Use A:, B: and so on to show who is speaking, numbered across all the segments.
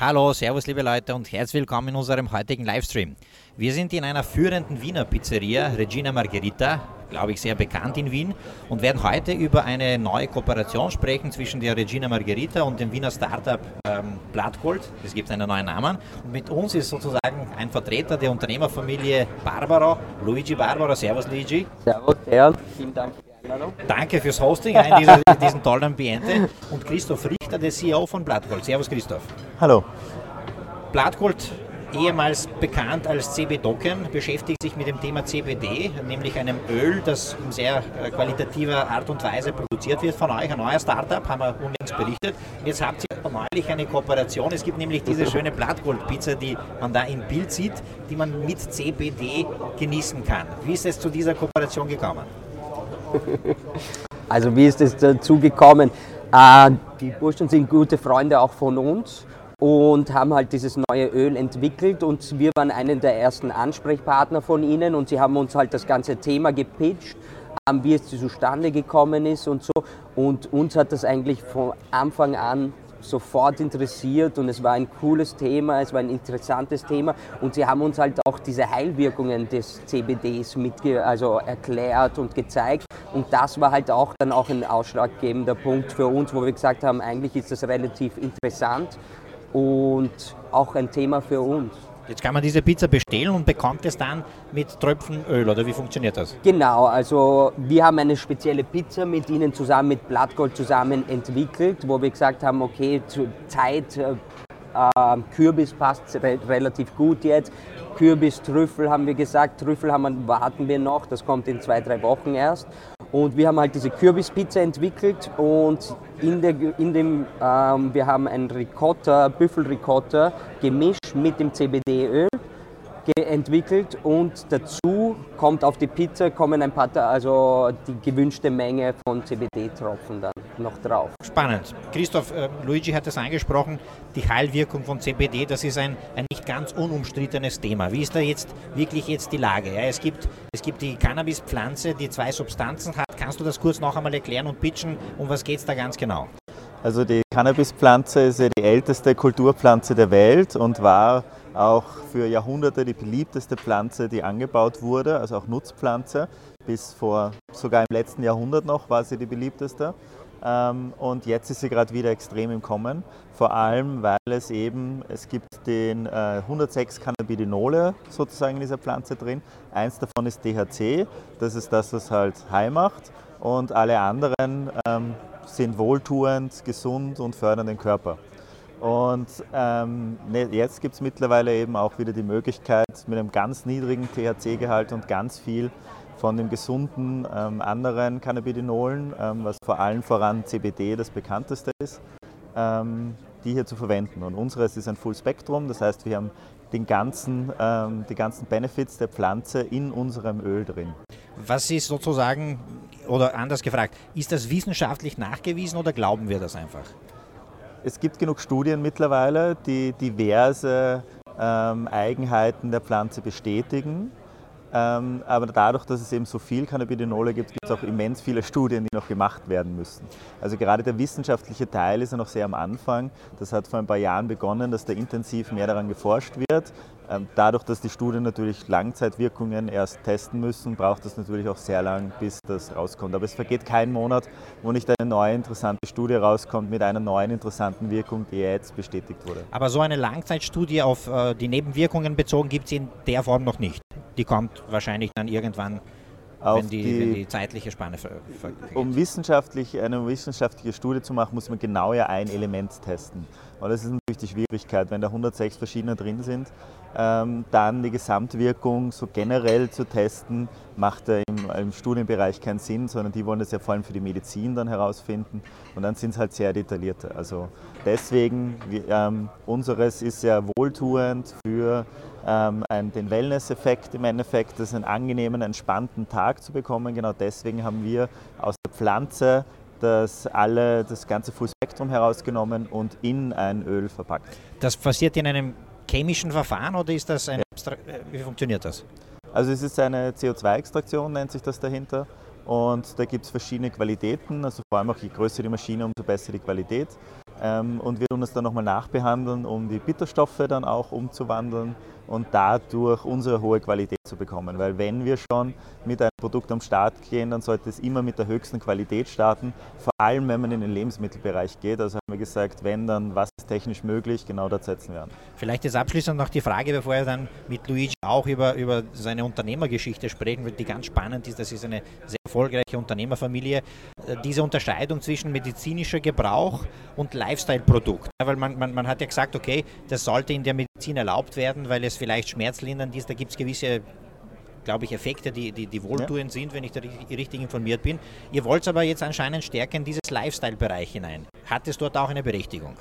A: Hallo, Servus liebe Leute und herzlich willkommen in unserem heutigen Livestream. Wir sind in einer führenden Wiener Pizzeria, Regina Margherita, glaube ich sehr bekannt in Wien, und werden heute über eine neue Kooperation sprechen zwischen der Regina Margherita und dem Wiener Startup ähm, Blattgold. Es gibt einen neuen Namen. Und mit uns ist sozusagen ein Vertreter der Unternehmerfamilie Barbaro, Luigi Barbaro. Servus Luigi.
B: Servus, Herr. Vielen Dank für die
A: Einladung. Danke fürs Hosting in, dieser, in diesem tollen Ambiente. Und Christoph Richter, der CEO von Blattgold. Servus Christoph.
C: Hallo.
A: Blattgold ehemals bekannt als CB Docken, beschäftigt sich mit dem Thema CBD, nämlich einem Öl, das in sehr äh, qualitativer Art und Weise produziert wird von euch. Ein neuer Startup, haben wir unlängst berichtet. Jetzt habt ihr neulich eine Kooperation. Es gibt nämlich diese schöne Blattgold-Pizza, die man da im Bild sieht, die man mit CBD genießen kann. Wie ist es zu dieser Kooperation gekommen?
B: Also wie ist es dazu gekommen? Äh, die Burschen sind gute Freunde auch von uns und haben halt dieses neue Öl entwickelt und wir waren einer der ersten Ansprechpartner von ihnen und sie haben uns halt das ganze Thema gepitcht, wie es zustande gekommen ist und so. Und uns hat das eigentlich von Anfang an sofort interessiert und es war ein cooles Thema, es war ein interessantes Thema und sie haben uns halt auch diese Heilwirkungen des CBDs mitge also erklärt und gezeigt und das war halt auch dann auch ein ausschlaggebender Punkt für uns, wo wir gesagt haben, eigentlich ist das relativ interessant und auch ein Thema für uns.
A: Jetzt kann man diese Pizza bestellen und bekommt es dann mit Tröpfen Öl oder wie funktioniert das?
B: Genau, also wir haben eine spezielle Pizza mit Ihnen zusammen, mit Blattgold zusammen entwickelt, wo wir gesagt haben, okay, zur Zeit, äh, äh, Kürbis passt re relativ gut jetzt. Kürbis, Trüffel haben wir gesagt, Trüffel haben warten wir noch, das kommt in zwei, drei Wochen erst. Und wir haben halt diese Kürbispizza entwickelt und in, der, in dem, ähm, wir haben ein Ricotta, Büffelricotta gemischt mit dem CBD-Öl entwickelt und dazu kommt auf die Pizza kommen ein paar, also die gewünschte Menge von CBD-Tropfen dann noch drauf.
A: Spannend. Christoph, äh, Luigi hat es angesprochen, die Heilwirkung von CBD, das ist ein, ein nicht ganz unumstrittenes Thema. Wie ist da jetzt wirklich jetzt die Lage? Ja, es, gibt, es gibt die Cannabispflanze, die zwei Substanzen hat. Kannst du das kurz noch einmal erklären und pitchen? Um was geht es da ganz genau?
C: Also die Cannabispflanze ist ja die älteste Kulturpflanze der Welt und war auch für Jahrhunderte die beliebteste Pflanze, die angebaut wurde, also auch Nutzpflanze. Bis vor sogar im letzten Jahrhundert noch war sie die beliebteste. Ähm, und jetzt ist sie gerade wieder extrem im Kommen, vor allem weil es eben, es gibt den 106 äh, Cannabidinole sozusagen in dieser Pflanze drin. Eins davon ist THC, das ist das, was halt high macht und alle anderen ähm, sind wohltuend, gesund und fördern den Körper. Und ähm, ne, jetzt gibt es mittlerweile eben auch wieder die Möglichkeit, mit einem ganz niedrigen THC-Gehalt und ganz viel von den gesunden ähm, anderen Cannabidinolen, ähm, was vor allem voran CBD das bekannteste ist, ähm, die hier zu verwenden. Und unseres ist ein Full Spektrum, das heißt, wir haben den ganzen, ähm, die ganzen Benefits der Pflanze in unserem Öl drin.
A: Was ist sozusagen, oder anders gefragt, ist das wissenschaftlich nachgewiesen oder glauben wir das einfach?
C: Es gibt genug Studien mittlerweile, die diverse ähm, Eigenheiten der Pflanze bestätigen. Ähm, aber dadurch, dass es eben so viel Cannabidinole gibt, gibt es auch immens viele Studien, die noch gemacht werden müssen. Also gerade der wissenschaftliche Teil ist ja noch sehr am Anfang. Das hat vor ein paar Jahren begonnen, dass da intensiv mehr daran geforscht wird. Ähm, dadurch, dass die Studien natürlich Langzeitwirkungen erst testen müssen, braucht es natürlich auch sehr lang, bis das rauskommt. Aber es vergeht kein Monat, wo nicht eine neue interessante Studie rauskommt mit einer neuen interessanten Wirkung, die jetzt bestätigt wurde.
A: Aber so eine Langzeitstudie auf äh, die Nebenwirkungen bezogen gibt es in der Form noch nicht. Die kommt wahrscheinlich dann irgendwann wenn die, die, wenn die, zeitliche Spanne ver, ver
C: Um wissenschaftlich, eine wissenschaftliche Studie zu machen, muss man genau ja ein Element testen. Und das ist natürlich die Schwierigkeit, wenn da 106 verschiedene drin sind, ähm, dann die Gesamtwirkung so generell zu testen, macht im, im, Studienbereich keinen Sinn, sondern die wollen das ja vor allem für die Medizin dann herausfinden und dann sind es halt sehr detaillierte. Also deswegen, ähm, unseres ist sehr wohltuend für ähm, einen, den Wellness-Effekt im Endeffekt, das einen angenehmen, entspannten Tag zu bekommen. Genau deswegen haben wir aus der Pflanze das, alle, das ganze Fullspektrum herausgenommen und in ein Öl verpackt.
A: Das passiert in einem chemischen Verfahren oder ist das ein ja. Wie funktioniert das?
C: Also es ist eine CO2-Extraktion, nennt sich das dahinter. Und da gibt es verschiedene Qualitäten, also vor allem auch je größer die Maschine, umso besser die Qualität. Ähm, und wir tun es dann nochmal nachbehandeln, um die Bitterstoffe dann auch umzuwandeln und dadurch unsere hohe Qualität zu bekommen. Weil wenn wir schon mit einem Produkt am Start gehen, dann sollte es immer mit der höchsten Qualität starten, vor allem wenn man in den Lebensmittelbereich geht. Also haben wir gesagt, wenn dann, was ist technisch möglich, genau das setzen wir an.
A: Vielleicht ist abschließend noch die Frage, bevor er dann mit Luigi auch über, über seine Unternehmergeschichte sprechen wird, die ganz spannend ist. Das ist eine sehr erfolgreiche Unternehmerfamilie. Äh, diese Unterscheidung zwischen medizinischer Gebrauch und Lifestyle-Produkt. Weil man, man, man hat ja gesagt, okay, das sollte in der Medizin erlaubt werden, weil es vielleicht schmerzlindernd ist. Da gibt es gewisse glaube ich, Effekte, die, die, die wohltuend ja. sind, wenn ich da richtig informiert bin. Ihr wollt aber jetzt anscheinend stärker in dieses Lifestyle-Bereich hinein. Hat es dort auch eine Berechtigung?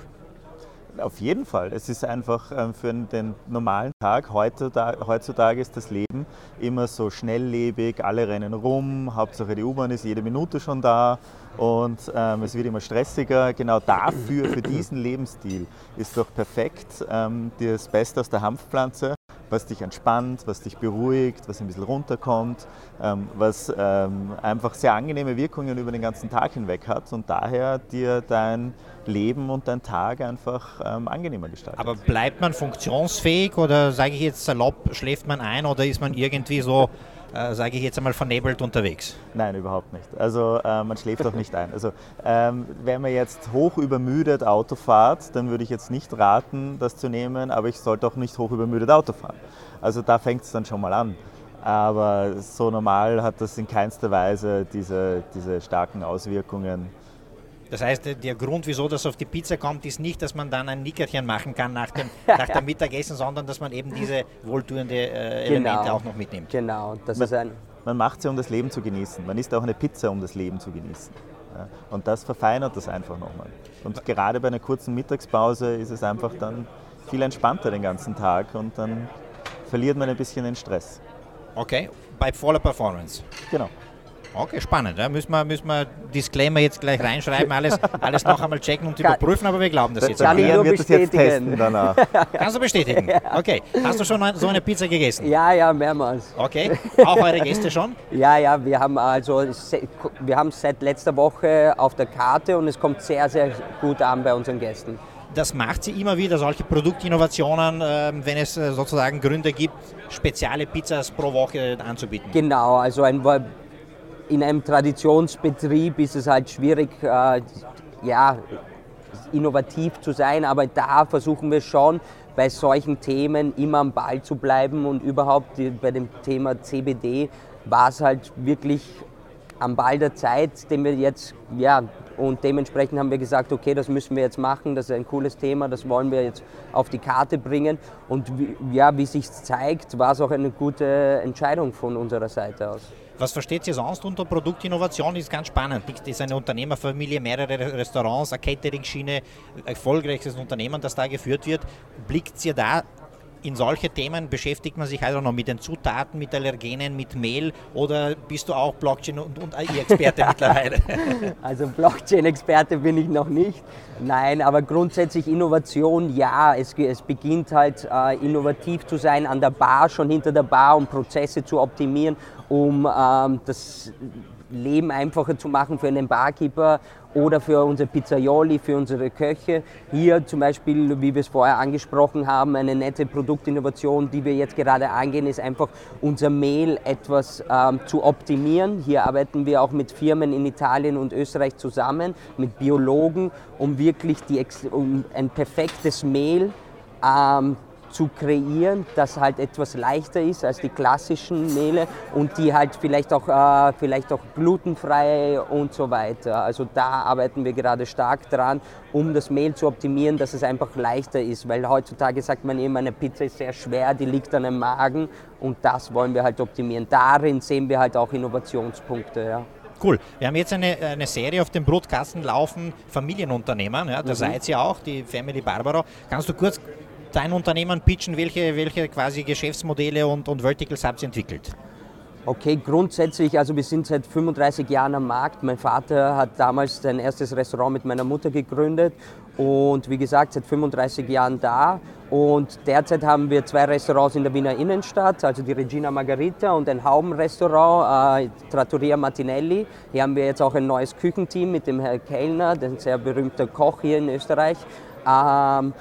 C: Auf jeden Fall. Es ist einfach ähm, für den normalen Tag, heutzutage ist das Leben immer so schnelllebig, alle rennen rum, Hauptsache die U-Bahn ist jede Minute schon da und ähm, es wird immer stressiger. Genau dafür, für diesen Lebensstil ist doch perfekt ähm, das Beste aus der Hanfpflanze was dich entspannt, was dich beruhigt, was ein bisschen runterkommt, ähm, was ähm, einfach sehr angenehme Wirkungen über den ganzen Tag hinweg hat und daher dir dein Leben und dein Tag einfach ähm, angenehmer gestaltet.
A: Aber bleibt man funktionsfähig oder sage ich jetzt salopp, schläft man ein oder ist man irgendwie so äh, sage ich jetzt einmal, vernebelt unterwegs?
C: Nein, überhaupt nicht. Also äh, man schläft auch nicht ein. Also ähm, wenn man jetzt hoch übermüdet Auto fahrt, dann würde ich jetzt nicht raten, das zu nehmen, aber ich sollte auch nicht hoch übermüdet Auto fahren. Also da fängt es dann schon mal an. Aber so normal hat das in keinster Weise diese, diese starken Auswirkungen
A: das heißt, der Grund, wieso das auf die Pizza kommt, ist nicht, dass man dann ein Nickerchen machen kann nach dem, nach dem Mittagessen, sondern dass man eben diese wohltuende äh, Elemente genau. auch noch mitnimmt.
B: Genau,
C: das man, ist ein. Man macht sie, um das Leben zu genießen. Man isst auch eine Pizza, um das Leben zu genießen. Ja, und das verfeinert das einfach nochmal. Und gerade bei einer kurzen Mittagspause ist es einfach dann viel entspannter den ganzen Tag und dann verliert man ein bisschen den Stress.
A: Okay, bei voller Performance.
C: Genau.
A: Okay, spannend. Ja. Müssen, wir, müssen wir Disclaimer jetzt gleich reinschreiben, alles, alles noch einmal checken und überprüfen, aber wir glauben das, jetzt.
B: Kann ich nur wird bestätigen. Das jetzt testen danach.
A: Kannst du bestätigen? Okay. Hast du schon so eine Pizza gegessen?
B: Ja, ja, mehrmals.
A: Okay. Auch eure Gäste schon?
B: Ja, ja, wir haben also wir haben es seit letzter Woche auf der Karte und es kommt sehr, sehr gut an bei unseren Gästen
A: das macht sie immer wieder, solche Produktinnovationen, ähm, wenn es äh, sozusagen Gründe gibt, spezielle Pizzas pro Woche anzubieten.
B: Genau, also ein in einem Traditionsbetrieb ist es halt schwierig, äh, ja, innovativ zu sein, aber da versuchen wir schon bei solchen Themen immer am Ball zu bleiben und überhaupt bei dem Thema CBD war es halt wirklich am Ball der Zeit, den wir jetzt, ja, und dementsprechend haben wir gesagt, okay, das müssen wir jetzt machen, das ist ein cooles Thema, das wollen wir jetzt auf die Karte bringen. Und ja, wie sich zeigt, war es auch eine gute Entscheidung von unserer Seite aus.
A: Was versteht ihr sonst unter Produktinnovation? Ist ganz spannend. Das ist eine Unternehmerfamilie, mehrere Restaurants, eine Catering-Schiene, erfolgreiches Unternehmen, das da geführt wird. Blickt ihr da in solche Themen beschäftigt man sich also noch mit den Zutaten, mit Allergenen, mit Mehl oder bist du auch Blockchain- und, und AI-Experte mittlerweile?
B: Also Blockchain-Experte bin ich noch nicht. Nein, aber grundsätzlich Innovation, ja, es, es beginnt halt äh, innovativ zu sein an der Bar, schon hinter der Bar, um Prozesse zu optimieren, um ähm, das Leben einfacher zu machen für einen Barkeeper oder für unsere Pizzaioli, für unsere Köche. Hier zum Beispiel, wie wir es vorher angesprochen haben, eine nette Produktinnovation, die wir jetzt gerade angehen, ist einfach unser Mehl etwas ähm, zu optimieren. Hier arbeiten wir auch mit Firmen in Italien und Österreich zusammen, mit Biologen, um wirklich die, um ein perfektes Mehl ähm, zu kreieren, das halt etwas leichter ist als die klassischen Mehle und die halt vielleicht auch, äh, vielleicht auch glutenfrei und so weiter. Also da arbeiten wir gerade stark dran, um das Mehl zu optimieren, dass es einfach leichter ist, weil heutzutage sagt man immer, eine Pizza ist sehr schwer, die liegt an dem Magen und das wollen wir halt optimieren. Darin sehen wir halt auch Innovationspunkte. Ja.
A: Cool. Wir haben jetzt eine, eine Serie auf dem Brotkasten laufen, Familienunternehmer, ja, da mhm. seid ihr auch, die Family Barbaro. Kannst du kurz dein Unternehmen pitchen? Welche, welche quasi Geschäftsmodelle und, und Verticals habt ihr entwickelt?
B: Okay, grundsätzlich, also wir sind seit 35 Jahren am Markt. Mein Vater hat damals sein erstes Restaurant mit meiner Mutter gegründet und wie gesagt, seit 35 Jahren da. Und derzeit haben wir zwei Restaurants in der Wiener Innenstadt, also die Regina Margarita und ein Haubenrestaurant, äh, Trattoria Martinelli. Hier haben wir jetzt auch ein neues Küchenteam mit dem Herrn Kellner, ein sehr berühmter Koch hier in Österreich. Ähm,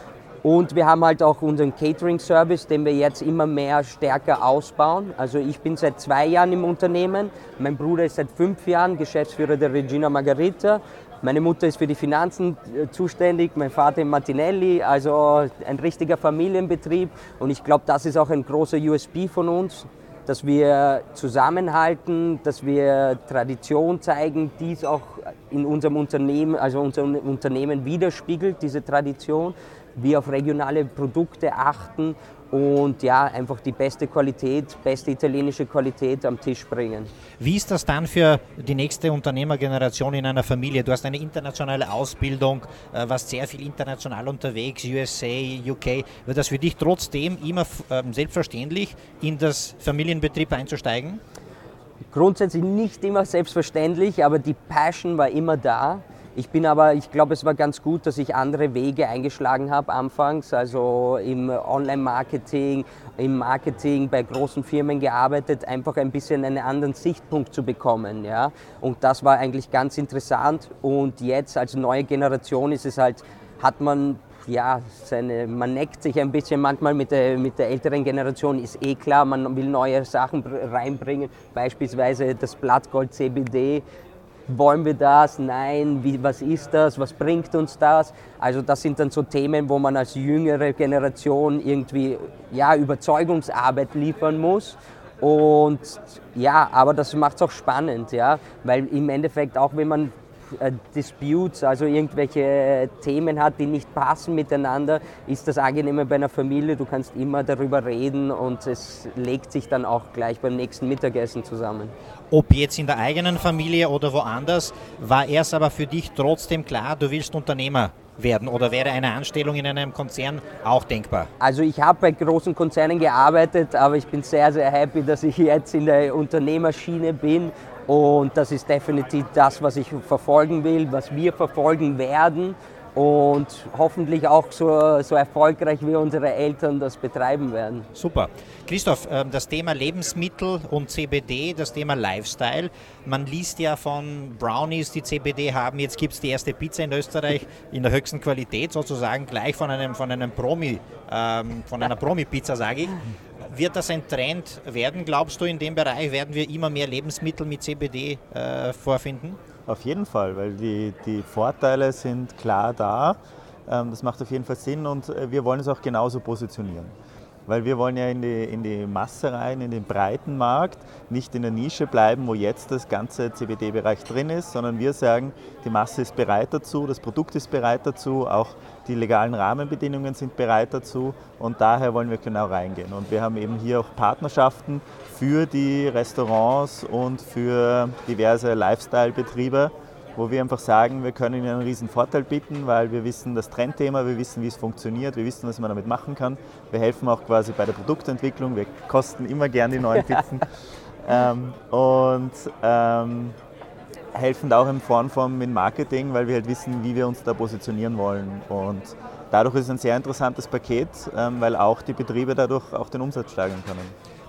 B: und wir haben halt auch unseren Catering-Service, den wir jetzt immer mehr stärker ausbauen. Also ich bin seit zwei Jahren im Unternehmen, mein Bruder ist seit fünf Jahren Geschäftsführer der Regina Margarita meine Mutter ist für die Finanzen äh, zuständig, mein Vater in Martinelli, also ein richtiger Familienbetrieb. Und ich glaube, das ist auch ein großer USB von uns, dass wir zusammenhalten, dass wir Tradition zeigen, dies auch in unserem Unternehmen, also unser Unternehmen widerspiegelt, diese Tradition. Wir auf regionale Produkte achten und ja, einfach die beste Qualität, beste italienische Qualität am Tisch bringen.
A: Wie ist das dann für die nächste Unternehmergeneration in einer Familie? Du hast eine internationale Ausbildung, äh, warst sehr viel international unterwegs, USA, UK. Wird das für dich trotzdem immer ähm, selbstverständlich, in das Familienbetrieb einzusteigen?
B: Grundsätzlich nicht immer selbstverständlich, aber die Passion war immer da. Ich bin aber, ich glaube, es war ganz gut, dass ich andere Wege eingeschlagen habe anfangs, also im Online-Marketing, im Marketing bei großen Firmen gearbeitet, einfach ein bisschen einen anderen Sichtpunkt zu bekommen. Ja? Und das war eigentlich ganz interessant. Und jetzt als neue Generation ist es halt, hat man ja, seine, man neckt sich ein bisschen manchmal mit der, mit der älteren Generation, ist eh klar, man will neue Sachen reinbringen, beispielsweise das Blattgold CBD wollen wir das? Nein, wie, was ist das? Was bringt uns das? Also das sind dann so Themen, wo man als jüngere Generation irgendwie ja, Überzeugungsarbeit liefern muss. Und ja, aber das macht es auch spannend, ja, weil im Endeffekt auch wenn man Disputes, also irgendwelche Themen hat, die nicht passen miteinander, ist das angenehme bei einer Familie. Du kannst immer darüber reden und es legt sich dann auch gleich beim nächsten Mittagessen zusammen.
A: Ob jetzt in der eigenen Familie oder woanders, war es aber für dich trotzdem klar, du willst Unternehmer werden oder wäre eine Anstellung in einem Konzern auch denkbar?
B: Also ich habe bei großen Konzernen gearbeitet, aber ich bin sehr, sehr happy, dass ich jetzt in der Unternehmerschiene bin und das ist definitiv das, was ich verfolgen will, was wir verfolgen werden und hoffentlich auch so, so erfolgreich wie unsere Eltern das betreiben werden.
A: Super. Christoph, ähm, das Thema Lebensmittel und CBD, das Thema Lifestyle. Man liest ja von Brownies, die CBD haben. Jetzt gibt es die erste Pizza in Österreich in der höchsten Qualität, sozusagen gleich von einem, von einem Promi, ähm, von einer Promi-Pizza, sage ich. Wird das ein Trend werden, glaubst du, in dem Bereich? Werden wir immer mehr Lebensmittel mit CBD äh, vorfinden?
C: Auf jeden Fall, weil die, die Vorteile sind klar da. Ähm, das macht auf jeden Fall Sinn und äh, wir wollen es auch genauso positionieren weil wir wollen ja in die, in die Masse rein, in den breiten Markt, nicht in der Nische bleiben, wo jetzt das ganze CBD-Bereich drin ist, sondern wir sagen, die Masse ist bereit dazu, das Produkt ist bereit dazu, auch die legalen Rahmenbedingungen sind bereit dazu und daher wollen wir genau reingehen. Und wir haben eben hier auch Partnerschaften für die Restaurants und für diverse Lifestyle-Betriebe, wo wir einfach sagen, wir können ihnen einen riesen Vorteil bieten, weil wir wissen das Trendthema, wir wissen, wie es funktioniert, wir wissen, was man damit machen kann. Wir helfen auch quasi bei der Produktentwicklung, wir kosten immer gern die neuen Pizzen ähm, und ähm, helfen auch in Form von mit Marketing, weil wir halt wissen, wie wir uns da positionieren wollen und dadurch ist es ein sehr interessantes Paket, ähm, weil auch die Betriebe dadurch auch den Umsatz steigern können.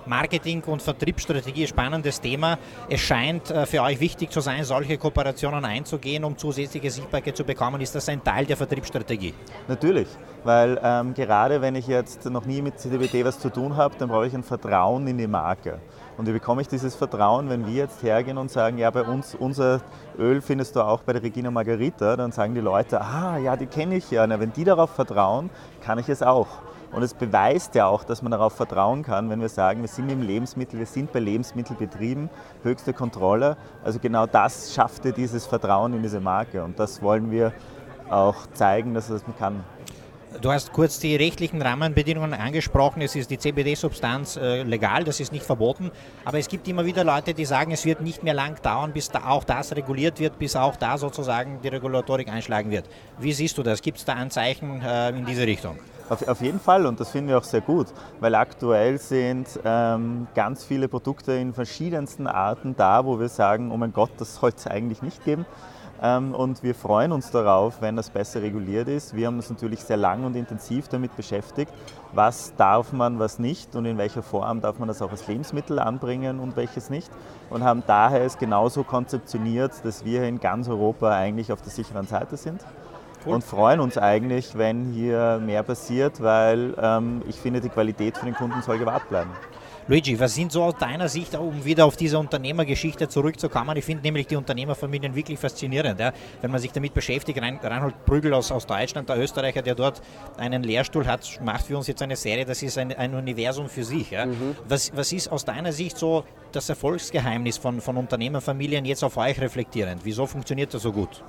A: Marketing- und Vertriebsstrategie, spannendes Thema. Es scheint äh, für euch wichtig zu sein, solche Kooperationen einzugehen, um zusätzliche Sichtbarkeit zu bekommen. Ist das ein Teil der Vertriebsstrategie?
C: Natürlich, weil ähm, gerade wenn ich jetzt noch nie mit CDBT was zu tun habe, dann brauche ich ein Vertrauen in die Marke. Und wie bekomme ich dieses Vertrauen, wenn wir jetzt hergehen und sagen, ja, bei uns, unser Öl findest du auch bei der Regina Margarita, dann sagen die Leute, ah, ja, die kenne ich ja. Na, wenn die darauf vertrauen, kann ich es auch. Und es beweist ja auch, dass man darauf vertrauen kann, wenn wir sagen, wir sind im Lebensmittel, wir sind bei Lebensmittelbetrieben, höchste Kontrolle. Also genau das schaffte dieses Vertrauen in diese Marke und das wollen wir auch zeigen, dass das kann.
A: Du hast kurz die rechtlichen Rahmenbedingungen angesprochen. Es ist die CBD-Substanz äh, legal, das ist nicht verboten. Aber es gibt immer wieder Leute, die sagen, es wird nicht mehr lang dauern, bis da auch das reguliert wird, bis auch da sozusagen die Regulatorik einschlagen wird. Wie siehst du das? Gibt es da Anzeichen äh, in diese Richtung?
C: Auf, auf, jeden Fall und das finden wir auch sehr gut, weil aktuell sind ähm, ganz viele Produkte in verschiedensten Arten da, wo wir sagen, oh mein Gott, das sollte es eigentlich nicht geben. Ähm, und wir freuen uns darauf, wenn das besser reguliert ist. Wir haben uns natürlich sehr lang und intensiv damit beschäftigt, was darf man, was nicht und in welcher Form darf man das auch als Lebensmittel anbringen und welches nicht. Und haben daher es genauso konzeptioniert, dass wir in ganz Europa eigentlich auf der sicheren Seite sind. Cool. Und freuen uns eigentlich, wenn hier mehr passiert, weil ähm, ich finde, die Qualität für den Kunden soll gewahrt bleiben.
A: Luigi, was sind so aus deiner Sicht, um wieder auf diese Unternehmergeschichte zurückzukommen? Ich finde nämlich die Unternehmerfamilien wirklich faszinierend. Ja? Wenn man sich damit beschäftigt, Rein, Reinhold Prügel aus, aus Deutschland, der Österreicher, der dort einen Lehrstuhl hat, macht für uns jetzt eine Serie, das ist ein, ein Universum für sich. Ja? Mhm. Was, was ist aus deiner Sicht so das Erfolgsgeheimnis von, von Unternehmerfamilien jetzt auf euch reflektierend? Wieso funktioniert das so gut?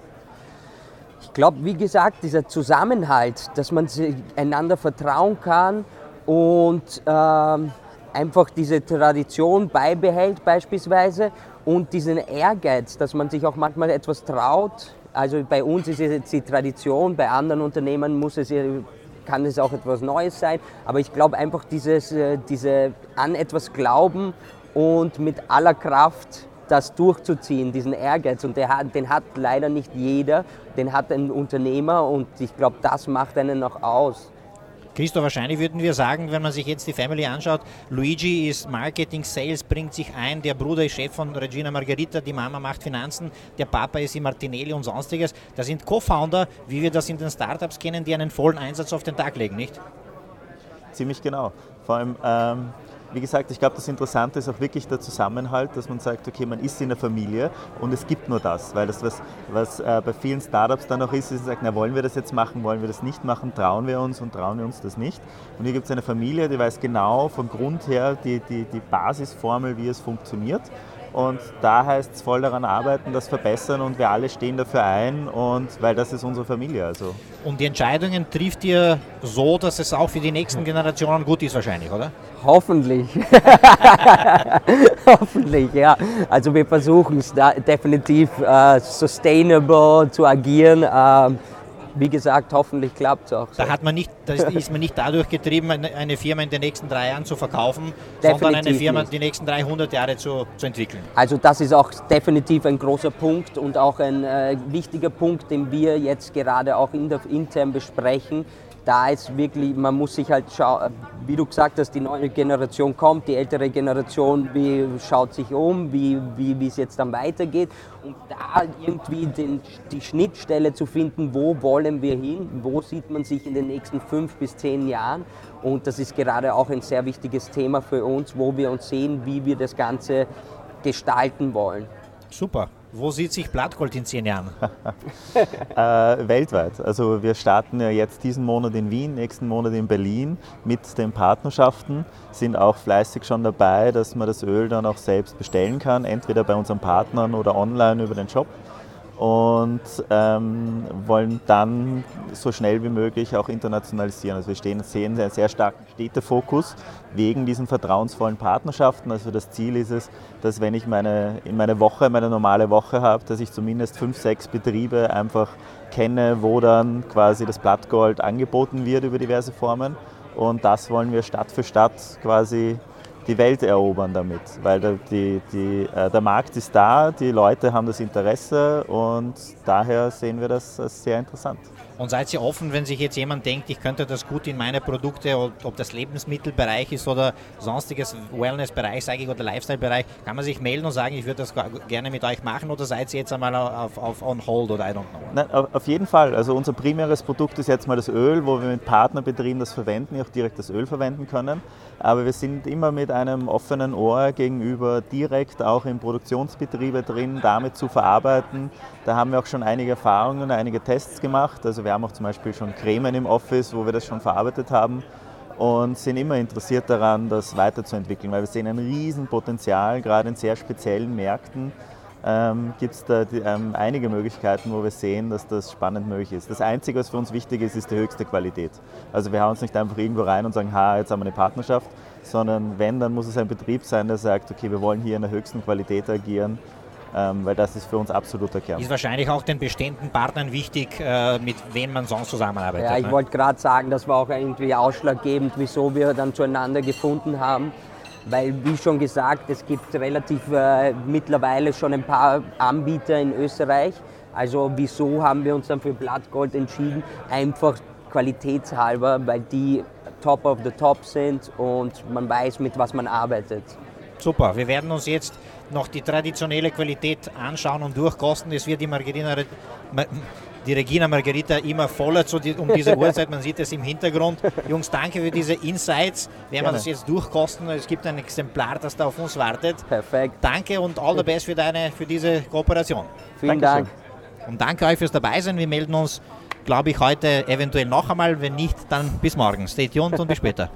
B: Ich glaube, wie gesagt, dieser Zusammenhalt, dass man einander vertrauen kann und ähm, einfach diese Tradition beibehält beispielsweise und diesen Ehrgeiz, dass man sich auch manchmal etwas traut. Also bei uns ist es jetzt die Tradition, bei anderen Unternehmen muss es, kann es auch etwas Neues sein, aber ich glaube einfach dieses, äh, diese an etwas glauben und mit aller Kraft das durchzuziehen, diesen Ehrgeiz. Und hat, den hat leider nicht jeder, den hat ein Unternehmer und ich glaube, das macht einen noch aus.
A: Christoph, wahrscheinlich würden wir sagen, wenn man sich jetzt die Family anschaut, Luigi ist Marketing, Sales, bringt sich ein, der Bruder ist Chef von Regina Margarita, die Mama macht Finanzen, der Papa ist im Martinelli und sonstiges. Das sind Co-Founder, wie wir das in den Startups kennen, die einen vollen Einsatz auf den Tag legen, nicht?
C: Ziemlich genau. Vor allem ähm, wie gesagt, ich glaube, das Interessante ist auch wirklich der Zusammenhalt, dass man sagt, okay, man ist in der Familie und es gibt nur das, weil das, was, was äh, bei vielen Startups dann auch ist, ist, sagt, na, wollen wir das jetzt machen, wollen wir das nicht machen, trauen wir uns und trauen wir uns das nicht. Und hier gibt es eine Familie, die weiß genau vom Grund her die, die, die Basisformel, wie es funktioniert und da heißt es voll daran arbeiten, das verbessern und wir alle stehen dafür ein und weil das ist unsere Familie. Also.
A: Und die Entscheidungen trifft ihr so, dass es auch für die nächsten Generationen gut ist wahrscheinlich, oder?
B: Hoffentlich. Hoffentlich, ja. Also wir versuchen es definitiv uh, sustainable zu agieren. Uh, wie gesagt, hoffentlich klappt es auch.
A: So. Da, hat man nicht, da ist man nicht dadurch getrieben, eine Firma in den nächsten drei Jahren zu verkaufen, definitiv sondern eine Firma nicht. die nächsten 300 Jahre zu, zu entwickeln.
B: Also das ist auch definitiv ein großer Punkt und auch ein äh, wichtiger Punkt, den wir jetzt gerade auch in der, intern besprechen da ist wirklich, man muss sich halt schauen, wie du gesagt hast, die neue Generation kommt, die ältere Generation wie, schaut sich um, wie, wie, es jetzt dann weitergeht und da irgendwie den, die Schnittstelle zu finden, wo wollen wir hin, wo sieht man sich in den nächsten fünf bis zehn Jahren und das ist gerade auch ein sehr wichtiges Thema für uns, wo wir uns sehen, wie wir das Ganze gestalten wollen.
A: Super. Wo sieht sich Blattgold in zehn Jahren?
C: äh, weltweit. Also wir starten ja jetzt diesen Monat in Wien, nächsten Monat in Berlin mit den Partnerschaften, sind auch fleißig schon dabei, dass man das Öl dann auch selbst bestellen kann, entweder bei unseren Partnern oder online über den Shop und ähm, wollen dann so schnell wie möglich auch internationalisieren. Also wir stehen, sehen einen sehr starken Städtefokus wegen diesen vertrauensvollen Partnerschaften. Also das Ziel ist es, dass wenn ich meine, in meine Woche, meine normale Woche habe, dass ich zumindest fünf, sechs Betriebe einfach kenne, wo dann quasi das Blattgold angeboten wird über diverse Formen. Und das wollen wir Stadt für Stadt quasi die Welt erobern damit, weil der, die, die, äh, der Markt ist da, die Leute haben das Interesse und daher sehen wir das als sehr interessant.
A: Und seid ihr offen, wenn sich jetzt jemand denkt, ich könnte das gut in meine Produkte, ob das Lebensmittelbereich ist oder sonstiges Wellnessbereich, sage ich, oder Lifestyle-Bereich, kann man sich melden und sagen, ich würde das gerne mit euch machen oder seid ihr jetzt einmal auf, auf on hold oder I don't know?
C: Nein, auf jeden Fall. Also unser primäres Produkt ist jetzt mal das Öl, wo wir mit Partnerbetrieben das verwenden, auch direkt das Öl verwenden können. Aber wir sind immer mit einem offenen Ohr gegenüber direkt auch in Produktionsbetriebe drin, damit zu verarbeiten. Da haben wir auch schon einige Erfahrungen, einige Tests gemacht. Also wir haben auch zum Beispiel schon Cremen im Office, wo wir das schon verarbeitet haben und sind immer interessiert daran, das weiterzuentwickeln, weil wir sehen ein Riesenpotenzial, gerade in sehr speziellen Märkten ähm, gibt es da die, ähm, einige Möglichkeiten, wo wir sehen, dass das spannend möglich ist. Das Einzige, was für uns wichtig ist, ist die höchste Qualität. Also wir hauen uns nicht einfach irgendwo rein und sagen, ha, jetzt haben wir eine Partnerschaft, sondern wenn, dann muss es ein Betrieb sein, der sagt, okay, wir wollen hier in der höchsten Qualität agieren weil das ist für uns absoluter Kern.
A: Ist wahrscheinlich auch den bestehenden Partnern wichtig, äh, mit wem man sonst zusammenarbeitet.
B: Ja, ich ne? wollte gerade sagen, das war auch irgendwie ausschlaggebend, wieso wir dann zueinander gefunden haben Weil, wie schon gesagt, es gibt relativ äh, mittlerweile schon ein paar Anbieter in Österreich. Also wieso haben wir uns dann für Blattgold entschieden? Einfach qualitätshalber, weil die top of the top sind und man weiß, mit was man arbeitet.
A: Super, wir werden uns jetzt noch die traditionelle Qualität anschauen und durchkosten. Es wird die Margarina, die Regina Margarita immer voller zu die, um diese Uhrzeit. Man sieht es im Hintergrund. Jungs, danke für diese Insights. Werden wir das jetzt durchkosten. Es gibt ein Exemplar, das da auf uns wartet.
B: Perfekt.
A: Danke und all the best für, deine, für diese Kooperation.
B: Vielen Dankeschön.
A: Dank. Und danke euch fürs Dabeisein. Wir melden uns, glaube ich, heute eventuell noch einmal. Wenn nicht, dann bis morgen. Stay tuned und bis später.